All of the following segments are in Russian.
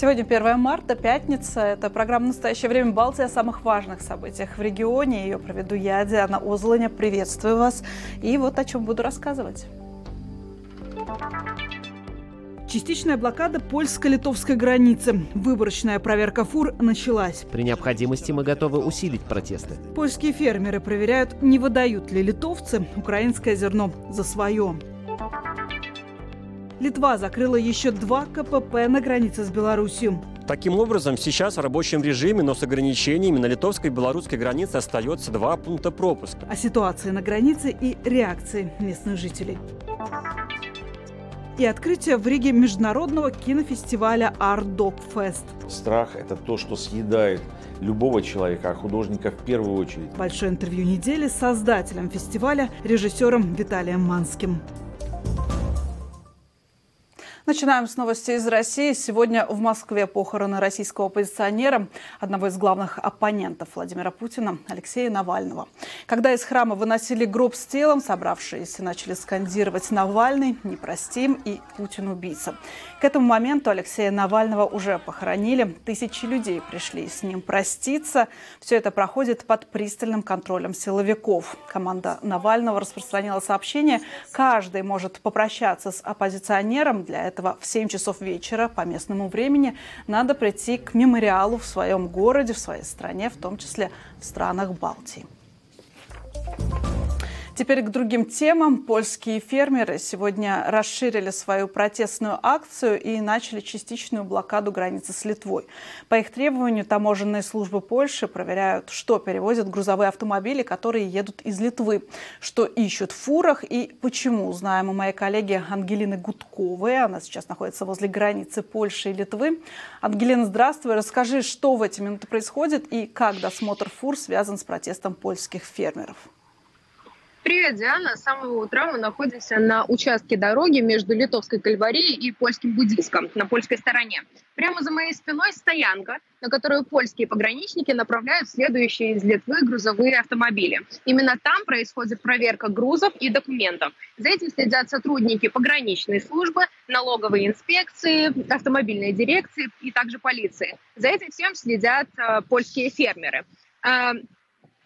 Сегодня 1 марта, пятница. Это программа «Настоящее время Балтии» о самых важных событиях в регионе. Ее проведу я, Диана Озланя. Приветствую вас. И вот о чем буду рассказывать. Частичная блокада польско-литовской границы. Выборочная проверка фур началась. При необходимости мы готовы усилить протесты. Польские фермеры проверяют, не выдают ли литовцы украинское зерно за свое. Литва закрыла еще два КПП на границе с Беларусью. Таким образом, сейчас в рабочем режиме, но с ограничениями на литовской и белорусской границе остается два пункта пропуска. О ситуации на границе и реакции местных жителей. И открытие в Риге международного кинофестиваля Art Dog Fest. Страх – это то, что съедает любого человека, а художника в первую очередь. Большое интервью недели с создателем фестиваля, режиссером Виталием Манским. Начинаем с новости из России. Сегодня в Москве похороны российского оппозиционера, одного из главных оппонентов Владимира Путина, Алексея Навального. Когда из храма выносили гроб с телом, собравшиеся начали скандировать «Навальный, не простим» и «Путин убийца». К этому моменту Алексея Навального уже похоронили. Тысячи людей пришли с ним проститься. Все это проходит под пристальным контролем силовиков. Команда Навального распространила сообщение. Каждый может попрощаться с оппозиционером. Для этого в 7 часов вечера по местному времени надо прийти к мемориалу в своем городе, в своей стране, в том числе в странах Балтии. Теперь к другим темам. Польские фермеры сегодня расширили свою протестную акцию и начали частичную блокаду границы с Литвой. По их требованию таможенные службы Польши проверяют, что перевозят грузовые автомобили, которые едут из Литвы, что ищут в фурах и почему, узнаем у моей коллеги Ангелины Гудковой. Она сейчас находится возле границы Польши и Литвы. Ангелина, здравствуй. Расскажи, что в эти минуты происходит и как досмотр фур связан с протестом польских фермеров. Привет, Диана. С самого утра мы находимся на участке дороги между Литовской Кальварией и Польским Будиском на польской стороне. Прямо за моей спиной стоянка, на которую польские пограничники направляют следующие из Литвы грузовые автомобили. Именно там происходит проверка грузов и документов. За этим следят сотрудники пограничной службы, налоговой инспекции, автомобильной дирекции и также полиции. За этим всем следят э, польские фермеры.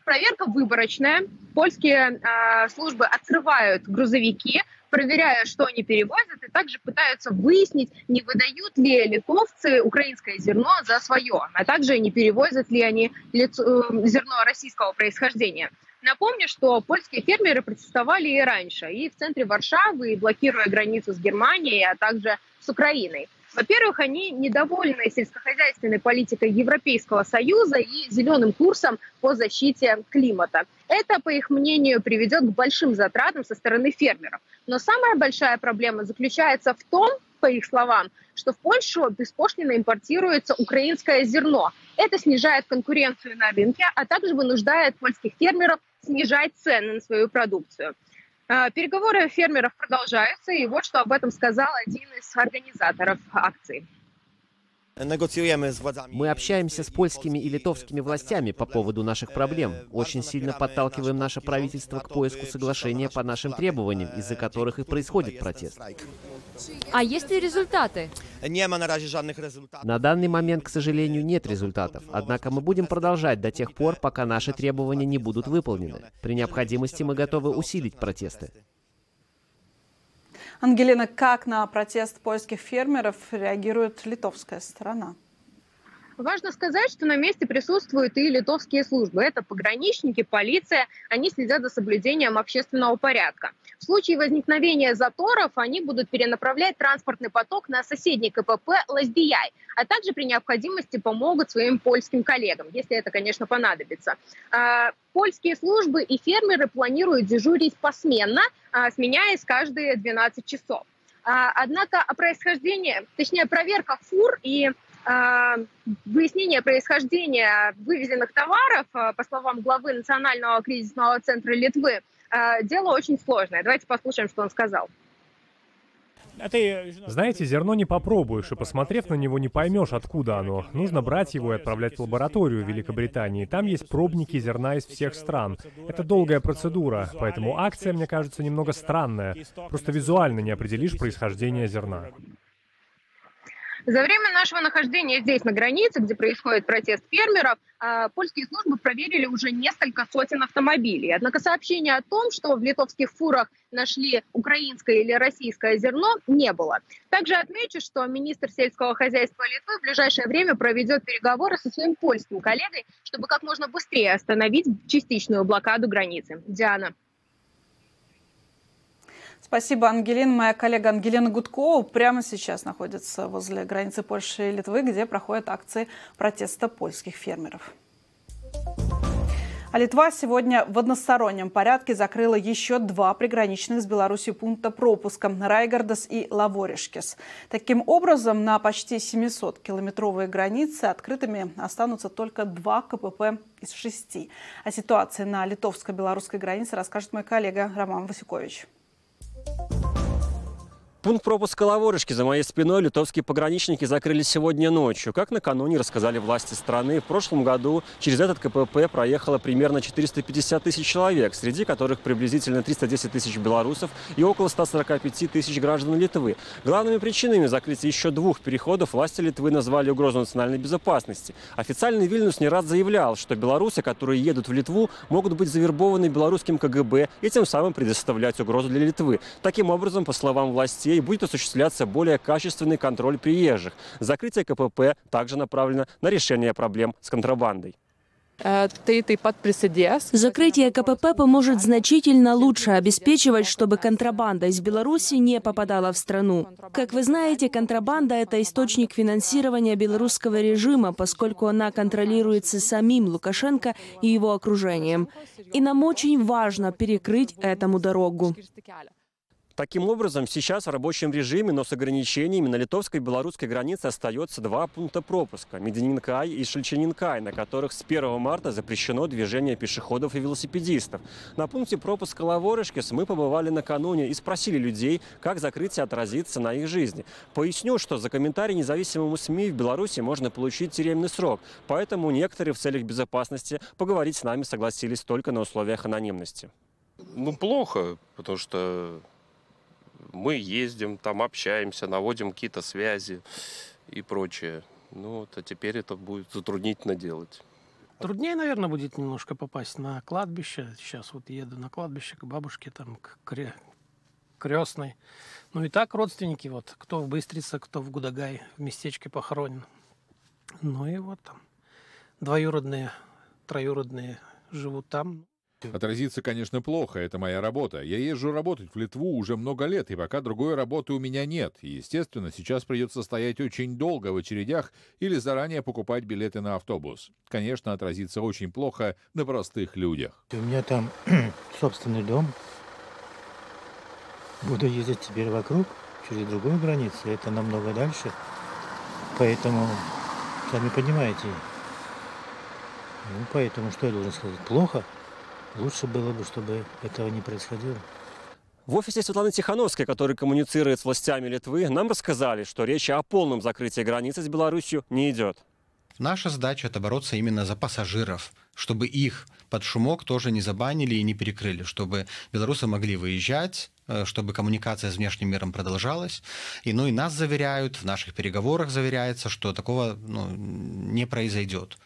Проверка выборочная. Польские э, службы открывают грузовики, проверяя, что они перевозят, и также пытаются выяснить, не выдают ли литовцы украинское зерно за свое, а также не перевозят ли они лицо, э, зерно российского происхождения. Напомню, что польские фермеры протестовали и раньше, и в центре Варшавы, блокируя границу с Германией, а также с Украиной. Во-первых, они недовольны сельскохозяйственной политикой Европейского Союза и зеленым курсом по защите климата. Это, по их мнению, приведет к большим затратам со стороны фермеров. Но самая большая проблема заключается в том, по их словам, что в Польшу беспошлино импортируется украинское зерно. Это снижает конкуренцию на рынке, а также вынуждает польских фермеров снижать цены на свою продукцию. А, переговоры фермеров продолжаются, и вот что об этом сказал один из организаторов акции. Мы общаемся с польскими и литовскими властями по поводу наших проблем. Очень сильно подталкиваем наше правительство к поиску соглашения по нашим требованиям, из-за которых и происходит протест. А есть ли результаты? На данный момент, к сожалению, нет результатов. Однако мы будем продолжать до тех пор, пока наши требования не будут выполнены. При необходимости мы готовы усилить протесты. Ангелина, как на протест польских фермеров реагирует литовская сторона? Важно сказать, что на месте присутствуют и литовские службы. Это пограничники, полиция. Они следят за соблюдением общественного порядка. В случае возникновения заторов они будут перенаправлять транспортный поток на соседний КПП Лаздияй, а также при необходимости помогут своим польским коллегам, если это, конечно, понадобится. А, польские службы и фермеры планируют дежурить посменно, а, сменяясь каждые 12 часов. А, однако происхождение, точнее проверка фур и выяснение происхождения вывезенных товаров, по словам главы Национального кризисного центра Литвы, дело очень сложное. Давайте послушаем, что он сказал. Знаете, зерно не попробуешь, и посмотрев на него, не поймешь, откуда оно. Нужно брать его и отправлять в лабораторию в Великобритании. Там есть пробники зерна из всех стран. Это долгая процедура, поэтому акция, мне кажется, немного странная. Просто визуально не определишь происхождение зерна. За время нашего нахождения здесь, на границе, где происходит протест фермеров, а, польские службы проверили уже несколько сотен автомобилей. Однако сообщения о том, что в литовских фурах нашли украинское или российское зерно, не было. Также отмечу, что министр сельского хозяйства Литвы в ближайшее время проведет переговоры со своим польским коллегой, чтобы как можно быстрее остановить частичную блокаду границы. Диана. Спасибо, Ангелина. Моя коллега Ангелина Гудкова прямо сейчас находится возле границы Польши и Литвы, где проходят акции протеста польских фермеров. А Литва сегодня в одностороннем порядке закрыла еще два приграничных с Беларусью пункта пропуска – Райгардас и Лаворишкис. Таким образом, на почти 700-километровые границы открытыми останутся только два КПП из шести. О ситуации на литовско-белорусской границе расскажет мой коллега Роман Васюкович. Thank you. Пункт пропуска Лаворышки за моей спиной литовские пограничники закрыли сегодня ночью. Как накануне рассказали власти страны, в прошлом году через этот КПП проехало примерно 450 тысяч человек, среди которых приблизительно 310 тысяч белорусов и около 145 тысяч граждан Литвы. Главными причинами закрытия еще двух переходов власти Литвы назвали угрозу национальной безопасности. Официальный Вильнюс не раз заявлял, что белорусы, которые едут в Литву, могут быть завербованы белорусским КГБ и тем самым предоставлять угрозу для Литвы. Таким образом, по словам властей, и будет осуществляться более качественный контроль приезжих. Закрытие КПП также направлено на решение проблем с контрабандой. Э, Закрытие КПП поможет значительно лучше обеспечивать, чтобы контрабанда из Беларуси не попадала в страну. Как вы знаете, контрабанда – это источник финансирования белорусского режима, поскольку она контролируется самим Лукашенко и его окружением. И нам очень важно перекрыть этому дорогу. Таким образом, сейчас в рабочем режиме, но с ограничениями на литовской и белорусской границе остается два пункта пропуска – Медининкай и Шельченинкай, на которых с 1 марта запрещено движение пешеходов и велосипедистов. На пункте пропуска Лаворышкис мы побывали накануне и спросили людей, как закрытие отразится на их жизни. Поясню, что за комментарий независимому СМИ в Беларуси можно получить тюремный срок, поэтому некоторые в целях безопасности поговорить с нами согласились только на условиях анонимности. Ну, плохо, потому что мы ездим, там общаемся, наводим какие-то связи и прочее. Ну вот, а теперь это будет затруднительно делать. Труднее, наверное, будет немножко попасть на кладбище. Сейчас вот еду на кладбище к бабушке, там, к кре... крестной. Ну и так родственники, вот, кто в Быстрице, кто в Гудагай, в местечке похоронен. Ну и вот там двоюродные, троюродные живут там. Отразится, конечно, плохо, это моя работа. Я езжу работать в Литву уже много лет, и пока другой работы у меня нет. И, естественно, сейчас придется стоять очень долго в очередях или заранее покупать билеты на автобус. Конечно, отразится очень плохо на простых людях. У меня там собственный дом. Буду ездить теперь вокруг, через другую границу. Это намного дальше. Поэтому, сами понимаете, ну, поэтому что я должен сказать? Плохо. Лучше было бы, чтобы этого не происходило. В офисе Светланы Тихановской, который коммуницирует с властями Литвы, нам рассказали, что речи о полном закрытии границы с Беларусью не идет. Наша задача – это бороться именно за пассажиров, чтобы их под шумок тоже не забанили и не перекрыли, чтобы белорусы могли выезжать, э, чтобы коммуникация с внешним миром продолжалась. И, ну, и нас заверяют, в наших переговорах заверяется, что такого ну, не произойдет.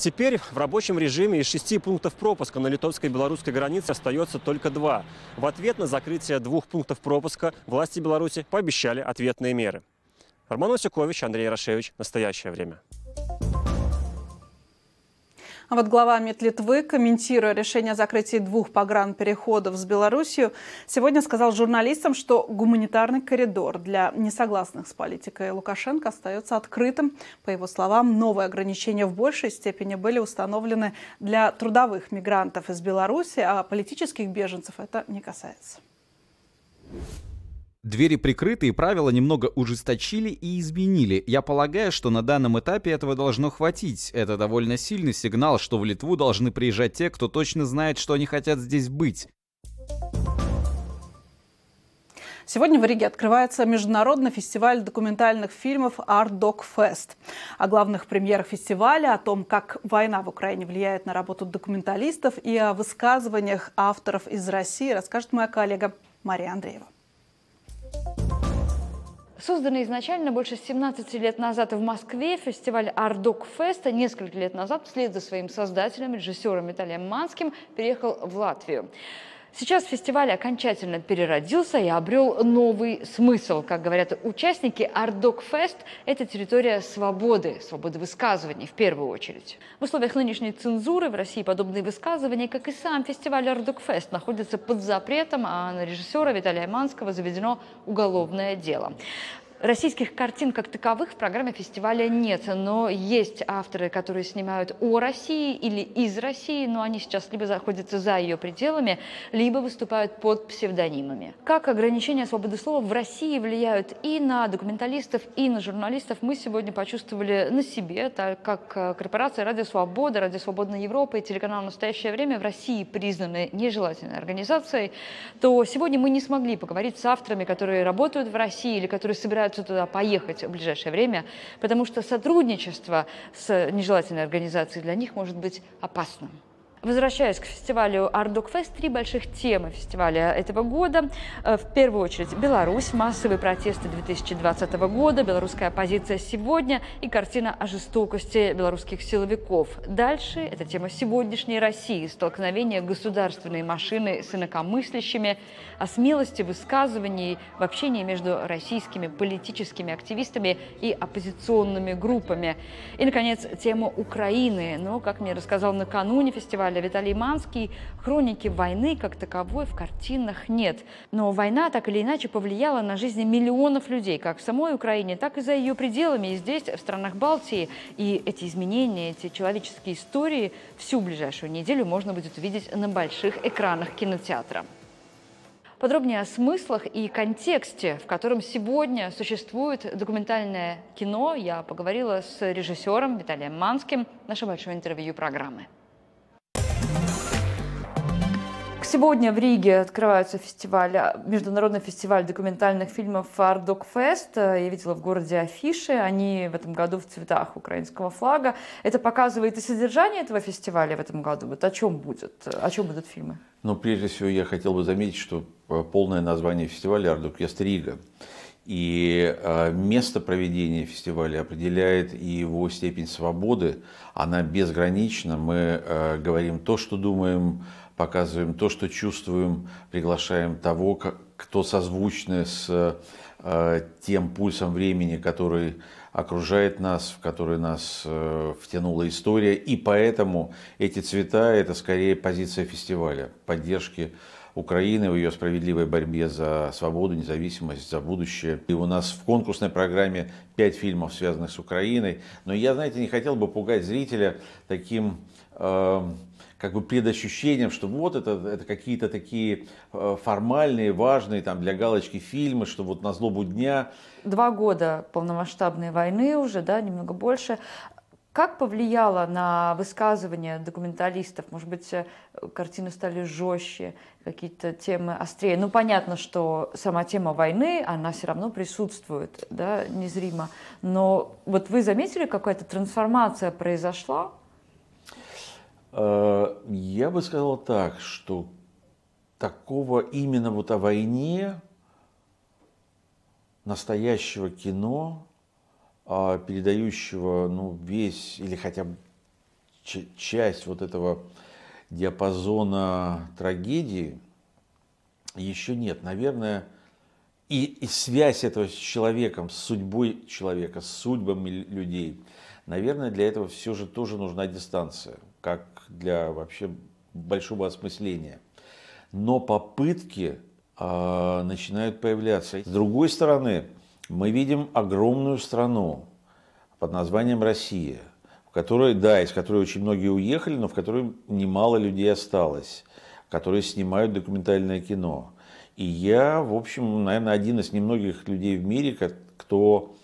Теперь в рабочем режиме из шести пунктов пропуска на литовской и белорусской границе остается только два. В ответ на закрытие двух пунктов пропуска власти Беларуси пообещали ответные меры. Роман Осюкович, Андрей Рашевич. Настоящее время. А вот глава МИД Литвы, комментируя решение о закрытии двух погранпереходов с Белоруссией, сегодня сказал журналистам, что гуманитарный коридор для несогласных с политикой Лукашенко остается открытым. По его словам, новые ограничения в большей степени были установлены для трудовых мигрантов из Беларуси, а политических беженцев это не касается. Двери прикрыты и правила немного ужесточили и изменили. Я полагаю, что на данном этапе этого должно хватить. Это довольно сильный сигнал, что в Литву должны приезжать те, кто точно знает, что они хотят здесь быть. Сегодня в Риге открывается международный фестиваль документальных фильмов Art Dog Fest. О главных премьерах фестиваля, о том, как война в Украине влияет на работу документалистов и о высказываниях авторов из России расскажет моя коллега Мария Андреева. Созданный изначально больше 17 лет назад в Москве, фестиваль Ардок Феста несколько лет назад вслед за своим создателем, режиссером Виталием Манским, переехал в Латвию. Сейчас фестиваль окончательно переродился и обрел новый смысл. Как говорят участники, Артдокфест – это территория свободы, свободы высказываний в первую очередь. В условиях нынешней цензуры в России подобные высказывания, как и сам фестиваль Артдокфест, находятся под запретом, а на режиссера Виталия Манского заведено уголовное дело. Российских картин как таковых в программе фестиваля нет, но есть авторы, которые снимают о России или из России, но они сейчас либо находятся за ее пределами, либо выступают под псевдонимами. Как ограничения свободы слова в России влияют и на документалистов, и на журналистов, мы сегодня почувствовали на себе, так как э, корпорация «Радио Свобода», «Радио Свободная Европа» и телеканал «Настоящее время» в России признаны нежелательной организацией, то сегодня мы не смогли поговорить с авторами, которые работают в России или которые собирают собираются туда поехать в ближайшее время, потому что сотрудничество с нежелательной организацией для них может быть опасным. Возвращаясь к фестивалю Ардок Фест, три больших темы фестиваля этого года. Э, в первую очередь Беларусь, массовые протесты 2020 года, белорусская оппозиция сегодня и картина о жестокости белорусских силовиков. Дальше это тема сегодняшней России, столкновение государственной машины с инакомыслящими, о смелости высказываний в общении между российскими политическими активистами и оппозиционными группами. И, наконец, тема Украины. Но, как мне рассказал накануне фестиваля, фестиваля Виталий Манский, хроники войны как таковой в картинах нет. Но война так или иначе повлияла на жизни миллионов людей, как в самой Украине, так и за ее пределами, и здесь, в странах Балтии. И эти изменения, эти человеческие истории всю ближайшую неделю можно будет увидеть на больших экранах кинотеатра. Подробнее о смыслах и контексте, в котором сегодня существует документальное кино, я поговорила с режиссером Виталием Манским, наше большое интервью программы. Сегодня в Риге открывается фестиваль, международный фестиваль документальных фильмов Артдокфест. Я видела в городе афиши, они в этом году в цветах украинского флага. Это показывает и содержание этого фестиваля в этом году. Вот о чем будет, о чем будут фильмы? Ну, прежде всего, я хотел бы заметить, что э, полное название фестиваля Артдокфест Рига. И э, место проведения фестиваля определяет и его степень свободы. Она безгранична. Мы э, говорим то, что думаем, показываем то, что чувствуем, приглашаем того, кто созвучны с э, тем пульсом времени, который окружает нас, в который нас э, втянула история. И поэтому эти цвета – это скорее позиция фестиваля, поддержки Украины в ее справедливой борьбе за свободу, независимость, за будущее. И у нас в конкурсной программе пять фильмов, связанных с Украиной. Но я, знаете, не хотел бы пугать зрителя таким э, как бы предощущением, что вот это, это какие-то такие э, формальные, важные там для галочки фильмы, что вот на злобу дня. Два года полномасштабной войны уже, да, немного больше. Как повлияло на высказывания документалистов? Может быть, э, картины стали жестче, какие-то темы острее? Ну, понятно, что сама тема войны, она все равно присутствует, да, незримо. Но вот вы заметили, какая-то трансформация произошла? Э, я бы сказал так, что такого именно вот о войне настоящего кино, а, передающего ну, весь или хотя бы часть вот этого диапазона трагедии, еще нет. Наверное, и, и связь этого с человеком, с судьбой человека, с судьбами людей, наверное, для этого все же тоже нужна дистанция, как для вообще большого осмысления. Но попытки э, начинают появляться. С другой стороны, мы видим огромную страну под названием Россия, в которой, да, из которой очень многие уехали, но в которой немало людей осталось, которые снимают документальное кино. И я, в общем, наверное, один из немногих людей в мире, кто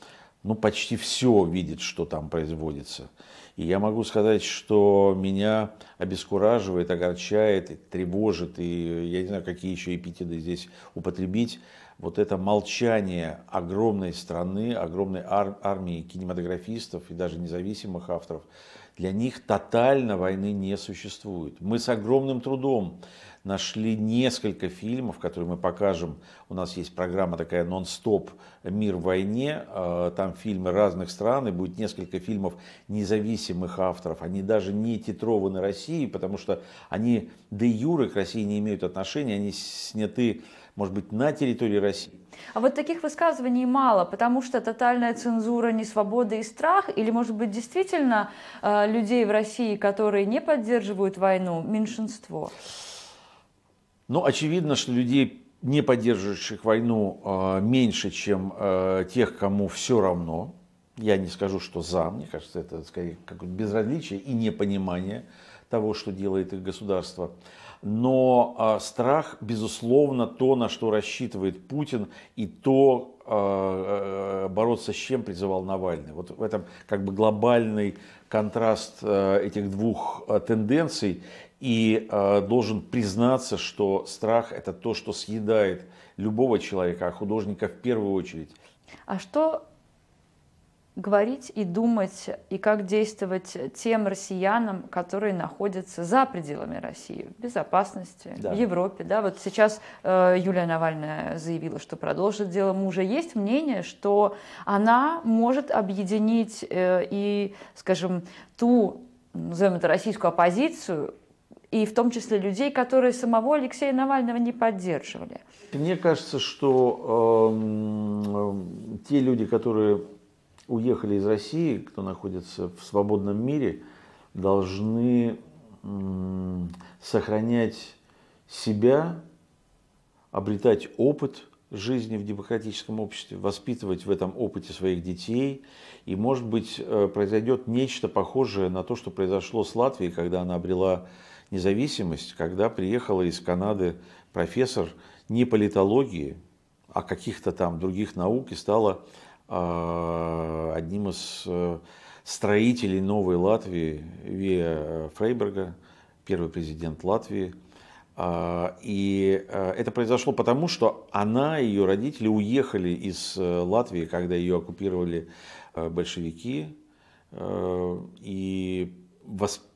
ну, почти все видит, что там производится. И я могу сказать, что меня обескураживает, огорчает, тревожит, и я не знаю, какие еще эпитеты здесь употребить, вот это молчание огромной страны, огромной ар- армии кинематографистов и даже независимых авторов, Для них тотально войны не существует. Мы с огромным трудом нашли несколько фильмов, которые мы покажем. У нас есть программа такая «Нон-стоп. Мир в войне». А, там фильмы разных стран, и будет несколько фильмов независимых авторов. Они даже не титрованы Россией, потому что они де юры к России не имеют отношения. Они сняты, может быть, на территории России. А вот таких высказываний мало, потому что тотальная цензура, несвобода и страх, или, может быть, действительно э, людей в России, которые не поддерживают войну, меньшинство? Ну, очевидно, что людей, не поддерживающих войну, а, меньше, чем а, тех, кому все равно. Я не скажу, что за, мне кажется, это скорее какое-то безразличие и непонимание того, что делает их государство. Но э, страх, безусловно, то, на что рассчитывает Путин, и то, э, бороться с чем призывал Навальный. Вот в этом как бы глобальный контраст этих двух тенденций и должен признаться, что страх это то, что съедает любого человека, а художника в первую очередь. А что говорить и думать, и как действовать тем россиянам, которые находятся за пределами России, в безопасности, да. в Европе. Да? Вот сейчас э, Юлия Навальная заявила, что продолжит дело мужа. Есть мнение, что она может объединить э, и, скажем, ту, назовем это, российскую оппозицию, и в том числе людей, которые самого Алексея Навального не поддерживали. Мне кажется, что э, те люди, которые уехали из России, кто находится в свободном мире, должны сохранять себя, обретать опыт жизни в демократическом обществе, воспитывать в этом опыте своих детей. И, может быть, э, произойдет нечто похожее на то, что произошло с Латвией, когда она обрела независимость, когда приехала из Канады профессор не политологии, а каких-то там других наук и стала одним из э, строителей новой Латвии, Вия Фрейберга, первый президент Латвии. Э, и э, это произошло потому, что она и ее родители уехали из э, Латвии, когда ее оккупировали большевики, и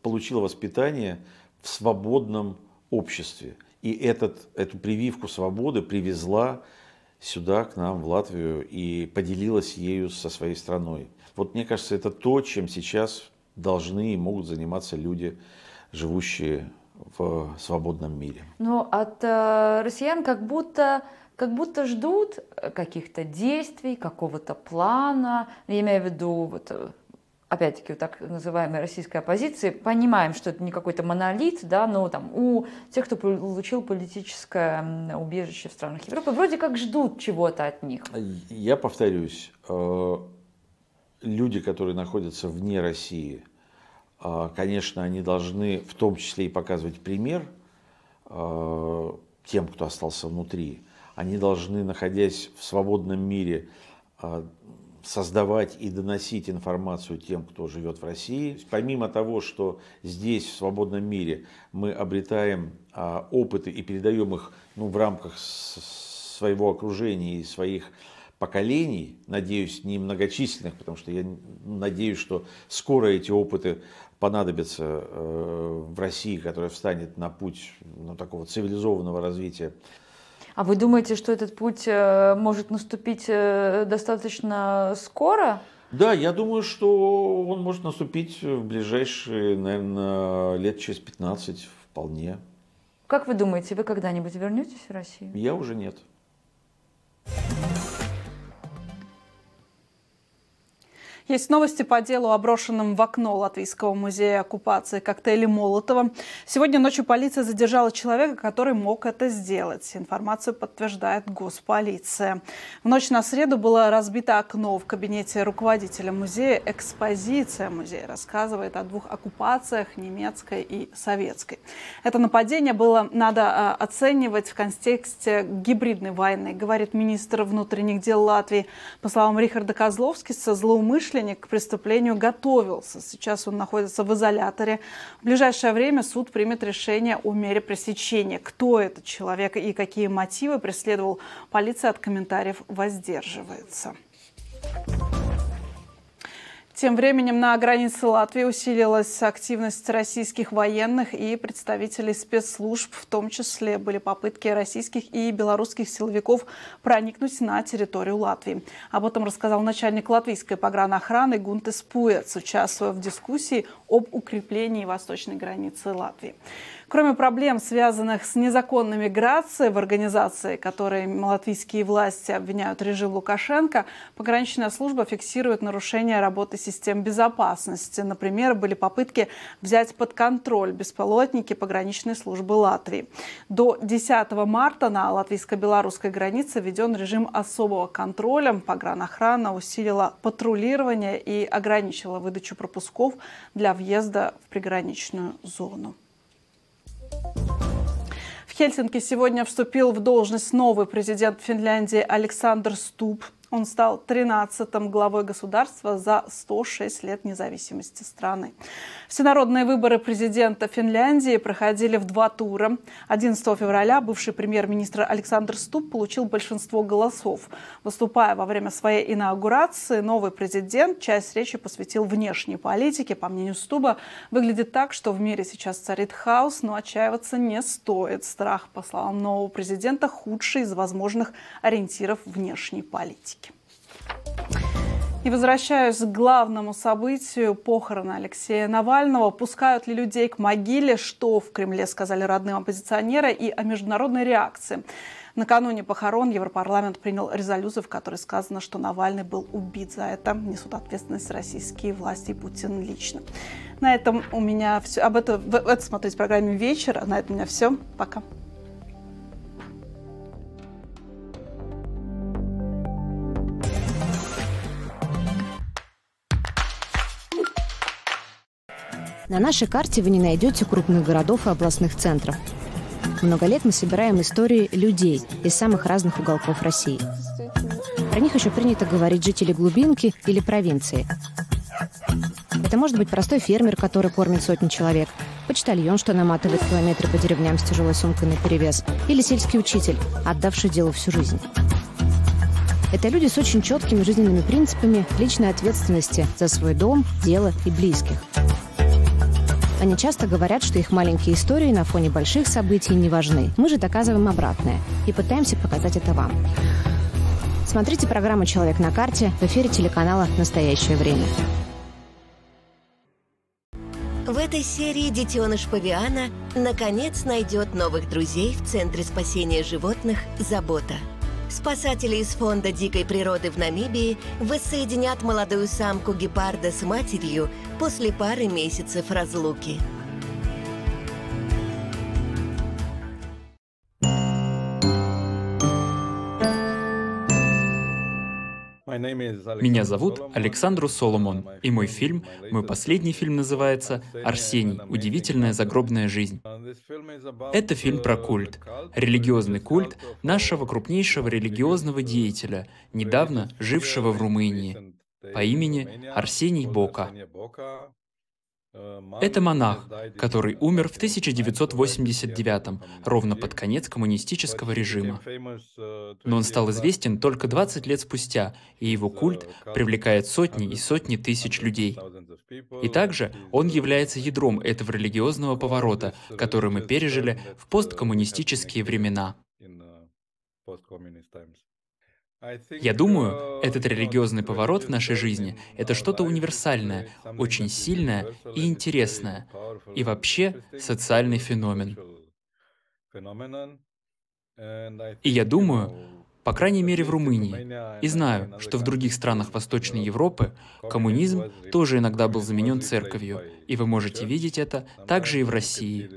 получила воспитание в свободном обществе. И этот, эту прививку свободы привезла сюда, к нам, в Латвию, и поделилась ею со своей страной. Вот мне кажется, это то, чем сейчас должны и могут заниматься люди, живущие в свободном мире. Но от э, россиян как будто как будто ждут каких-то действий, какого-то плана. Я имею в виду вот, э, опять-таки, так называемой российской оппозиции, понимаем, что это не какой-то монолит, да, но там у тех, кто получил политическое убежище в странах Европы, вроде как ждут чего-то от них. Я повторюсь, э, люди, которые находятся вне России, э, конечно, они должны в том числе и показывать пример э, тем, кто остался внутри. Они должны, находясь в свободном мире, создавать и доносить информацию тем, кто живет в России. Помимо того, что здесь, в свободном мире, мы обретаем а, опыты и передаем их ну, в рамках своего окружения и своих поколений, надеюсь, не многочисленных, потому что я надеюсь, что скоро эти опыты понадобятся э, в России, которая встанет на путь ну, такого цивилизованного развития. А вы думаете, что этот путь э, может наступить э, достаточно скоро? Да, я думаю, что он может наступить в ближайшие, наверное, лет через 15 вполне. Как вы думаете, вы когда-нибудь вернетесь в Россию? Я уже нет. Есть новости по делу о брошенном в окно Латвийского музея оккупации коктейля Молотова. Сегодня ночью полиция задержала человека, который мог это сделать. Информацию подтверждает госполиция. В ночь на среду было разбито окно в кабинете руководителя музея. Экспозиция музея рассказывает о двух оккупациях, немецкой и советской. Это нападение было надо а, оценивать в контексте гибридной войны, говорит министр внутренних дел Латвии. По словам Рихарда Козловски, со злоумышленниками злоумышленник к преступлению готовился. Сейчас он находится в изоляторе. В ближайшее время суд примет решение о мере пресечения. Кто этот человек и какие мотивы преследовал, полиция от комментариев воздерживается. Тем временем на границе Латвии усилилась активность российских военных и представителей спецслужб. В том числе были попытки российских и белорусских силовиков проникнуть на территорию Латвии. Об этом рассказал начальник латвийской погранохраны Гунтес Пуэц, участвуя в дискуссии об укреплении восточной границы Латвии. Кроме проблем, связанных с незаконной миграцией в организации, которые латвийские власти обвиняют режим Лукашенко, пограничная служба фиксирует нарушение работы систем безопасности. Например, были попытки взять под контроль беспилотники пограничной службы Латвии. До 10 марта на латвийско-белорусской границе введен режим особого контроля. Погранохрана усилила патрулирование и ограничила выдачу пропусков для въезда в приграничную зону. В Хельсинки сегодня вступил в должность новый президент Финляндии Александр Ступ. Он стал 13-м главой государства за 106 лет независимости страны. Всенародные выборы президента Финляндии проходили в два тура. 11 февраля бывший премьер-министр Александр Ступ получил большинство голосов. Выступая во время своей инаугурации, новый президент часть речи посвятил внешней политике. По мнению Стуба, выглядит так, что в мире сейчас царит хаос, но отчаиваться не стоит. Страх, по словам нового президента, худший из возможных ориентиров внешней политики. И возвращаюсь к главному событию похороны Алексея Навального. Пускают ли людей к могиле, что в Кремле сказали родным оппозиционера и о международной реакции. Накануне похорон Европарламент принял резолюцию, в которой сказано, что Навальный был убит. За это несут ответственность российские власти и Путин лично. На этом у меня все. Об этом, это смотреть в программе «Вечер». На этом у меня все. Пока. На нашей карте вы не найдете крупных городов и областных центров. Много лет мы собираем истории людей из самых разных уголков России. Про них еще принято говорить жители глубинки или провинции. Это может быть простой фермер, который кормит сотни человек, почтальон, что наматывает километры по деревням с тяжелой сумкой на перевес, или сельский учитель, отдавший делу всю жизнь. Это люди с очень четкими жизненными принципами личной ответственности за свой дом, дело и близких. Они часто говорят, что их маленькие истории на фоне больших событий не важны. Мы же доказываем обратное и пытаемся показать это вам. Смотрите программу «Человек на карте» в эфире телеканала «Настоящее время». В этой серии детеныш павиана наконец найдет новых друзей в Центре спасения животных «Забота». Спасатели из Фонда дикой природы в Намибии воссоединят молодую самку гепарда с матерью после пары месяцев разлуки. Меня зовут Александру Соломон, и мой фильм, мой последний фильм называется «Арсений. Удивительная загробная жизнь». Это фильм про культ, религиозный культ нашего крупнейшего религиозного деятеля, недавно жившего в Румынии, по имени Арсений Бока. Это монах, который умер в 1989 ровно под конец коммунистического режима. Но он стал известен только 20 лет спустя, и его культ привлекает сотни и сотни тысяч людей. И также он является ядром этого религиозного поворота, который мы пережили в посткоммунистические времена. Я думаю, этот религиозный поворот в нашей жизни — это что-то универсальное, очень сильное и интересное, и вообще социальный феномен. И я думаю, по крайней мере в Румынии, и знаю, что в других странах Восточной Европы коммунизм тоже иногда был заменен церковью, и вы можете видеть это также и в России.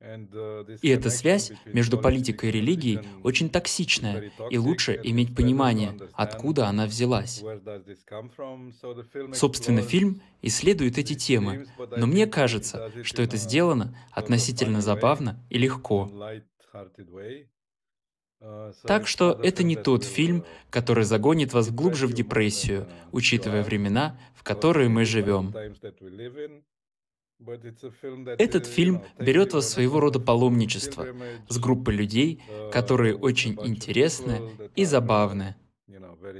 И эта связь между политикой и религией очень токсичная, и лучше иметь понимание, откуда она взялась. Собственно, фильм исследует эти темы, но мне кажется, что это сделано относительно забавно и легко. Так что это не тот фильм, который загонит вас глубже в депрессию, учитывая времена, в которые мы живем. Этот фильм берет вас своего рода паломничество с группой людей, которые очень интересны и забавны.